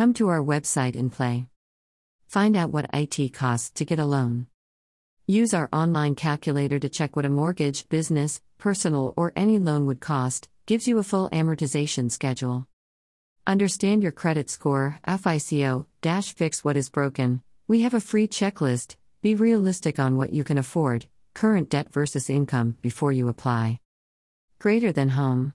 Come to our website and play. Find out what IT costs to get a loan. Use our online calculator to check what a mortgage, business, personal, or any loan would cost, gives you a full amortization schedule. Understand your credit score, FICO, dash fix what is broken. We have a free checklist. Be realistic on what you can afford, current debt versus income, before you apply. Greater than home.